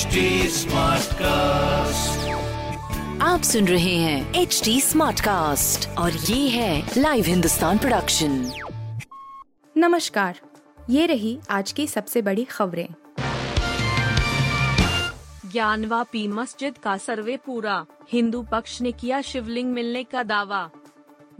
HD cast आप सुन रहे हैं एच डी स्मार्ट कास्ट और ये है लाइव हिंदुस्तान प्रोडक्शन नमस्कार ये रही आज की सबसे बड़ी खबरें। ज्ञानवा पी मस्जिद का सर्वे पूरा हिंदू पक्ष ने किया शिवलिंग मिलने का दावा।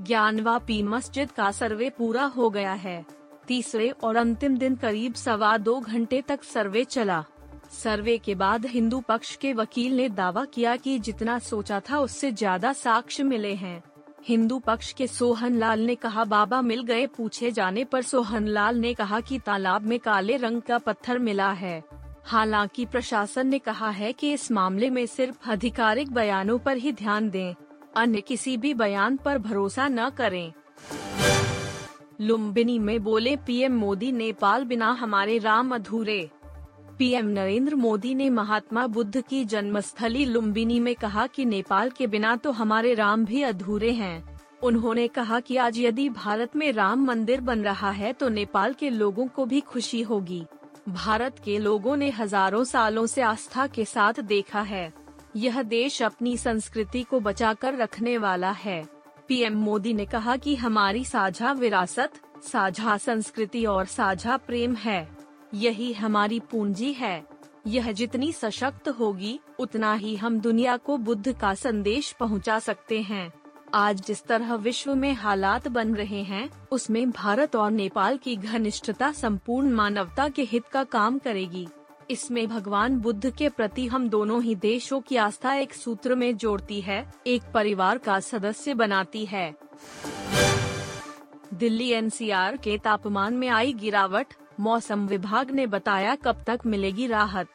ज्ञानवा पी मस्जिद का सर्वे पूरा हो गया है। तीसरे और अंतिम दिन करीब सवा दो घंटे तक सर्वे चला। सर्वे के बाद हिंदू पक्ष के वकील ने दावा किया कि जितना सोचा था उससे ज़्यादा साक्ष्य मिले हैं। हिंदू पक्ष के सोहन लाल ने कहा, बाबा मिल गए पूछे जाने पर सोहन लाल ने कहा कि तालाब में काले रंग का पत्थर मिला है। हालाँकि प्रशासन ने कहा है कि इस मामले में सिर्फ़ आधिकारिक बयानों पर ही ध्यान दें, अन्य किसी भी बयान पर भरोसा न करें। लुम्बिनी में बोले, पीएम मोदी, नेपाल बिना हमारे राम अधूरे। पीएम नरेंद्र मोदी ने महात्मा बुद्ध की जन्मस्थली लुम्बिनी में कहा कि नेपाल के बिना तो हमारे राम भी अधूरे हैं। उन्होंने कहा कि आज यदि भारत में राम मंदिर बन रहा है तो नेपाल के लोगों को भी खुशी होगी। भारत के लोगों ने हज़ारों सालों से आस्था के साथ देखा है। यह देश अपनी संस्कृति को बचाकर रखने वाला है। पीएम मोदी ने कहा कि हमारी साझा विरासत, साझा संस्कृति और साझा प्रेम है। यही हमारी पूंजी है। यह जितनी सशक्त होगी, उतना ही हम दुनिया को बुद्ध का संदेश पहुँचा सकते हैं। आज जिस तरह विश्व में हालात बन रहे हैं, उसमें भारत और नेपाल की घनिष्ठता संपूर्ण मानवता के हित का काम करेगी। इसमें भगवान बुद्ध के प्रति हम दोनों ही देशों की आस्था एक सूत्र में जोड़ती है, एक परिवार का सदस्य बनाती है। दिल्ली एनसीआर के तापमान में आई गिरावट मौसम विभाग ने बताया कब तक मिलेगी राहत।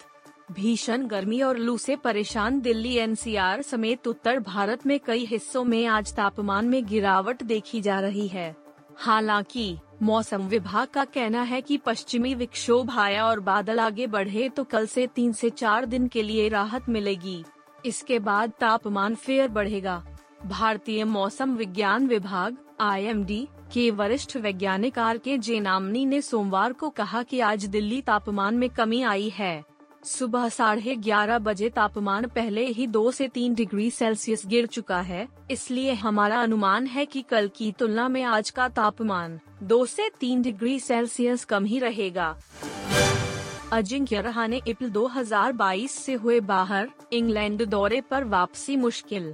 भीषण गर्मी और लू से परेशान दिल्ली एनसीआर समेत उत्तर भारत में कई हिस्सों में आज तापमान में गिरावट देखी जा रही है। हालाँकि, मौसम विभाग का कहना है कि पश्चिमी विक्षोभ आया और बादल आगे बढ़े तो कल से तीन से चार दिन के लिए राहत मिलेगी। इसके बाद तापमान फिर बढ़ेगा। भारतीय मौसम विज्ञान विभाग आईएमडी के वरिष्ठ वैज्ञानिक आर के जेनामनी ने सोमवार को कहा कि आज दिल्ली तापमान में कमी आई है। सुबह साढ़े ग्यारह बजे तापमान पहले ही दो से तीन डिग्री सेल्सियस गिर चुका है, इसलिए हमारा अनुमान है कि कल की तुलना में आज का तापमान दो से तीन डिग्री सेल्सियस कम ही रहेगा। अजिंक्य रहाने अप्रैल 2022 से हुए बाहर, इंग्लैंड दौरे पर वापसी मुश्किल।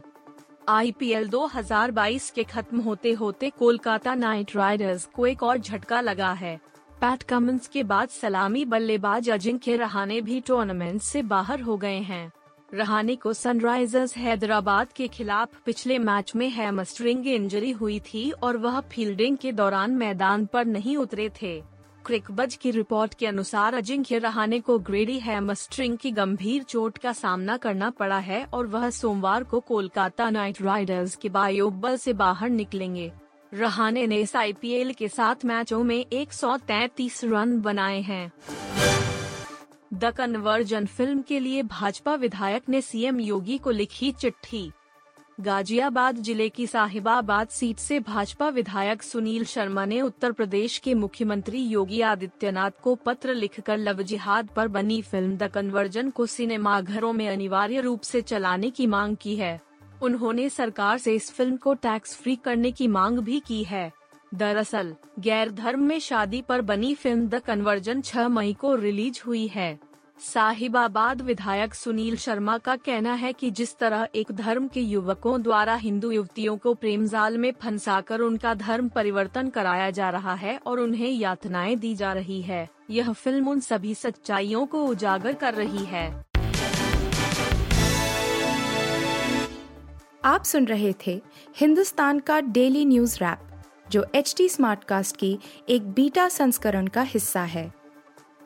आईपीएल 2022 के खत्म होते होते कोलकाता नाइट राइडर्स को एक और झटका लगा है। पैट कमिंस के बाद सलामी बल्लेबाज अजिंक्य रहाने भी टूर्नामेंट से बाहर हो गए हैं। रहाने को सनराइजर्स हैदराबाद के खिलाफ पिछले मैच में हैमस्ट्रिंग इंजरी हुई थी और वह फील्डिंग के दौरान मैदान पर नहीं उतरे थे। क्रिकबज की रिपोर्ट के अनुसार अजिंक्य रहाने को ग्रेडी हैमस्ट्रिंग की गंभीर चोट का सामना करना पड़ा है और वह सोमवार को कोलकाता नाइट राइडर्स के बायोबल से बाहर निकलेंगे। रहाने ने इस आईपीएल के सात मैचों में 133 रन बनाए हैं। द कन्वर्जन फ़िल्म के लिए भाजपा विधायक ने सीएम योगी को लिखी चिट्ठी। गाजियाबाद ज़िले की साहिबाबाद सीट से भाजपा विधायक सुनील शर्मा ने उत्तर प्रदेश के मुख्यमंत्री योगी आदित्यनाथ को पत्र लिखकर लव जिहाद पर बनी फ़िल्म द कन्वर्जन को सिनेमाघरों में अनिवार्य रूप से चलाने की मांग की है। उन्होंने सरकार से इस फ़िल्म को टैक्स फ्री करने की मांग भी की है। दरअसल गैर धर्म में शादी पर बनी फ़िल्म द कन्वर्जन 6 मई को रिलीज़ हुई है। साहिबाबाद विधायक सुनील शर्मा का कहना है कि जिस तरह एक धर्म के युवकों द्वारा हिंदू युवतियों को प्रेम जाल में फंसाकर उनका धर्म परिवर्तन कराया जा रहा है और उन्हें यातनाएँ दी जा रही है, यह फ़िल्म उन सभी सच्चाइयों को उजागर कर रही है। आप सुन रहे थे हिंदुस्तान का डेली न्यूज़ रैप, जो एच टी स्मार्टकास्ट की एक बीटा संस्करण का हिस्सा है।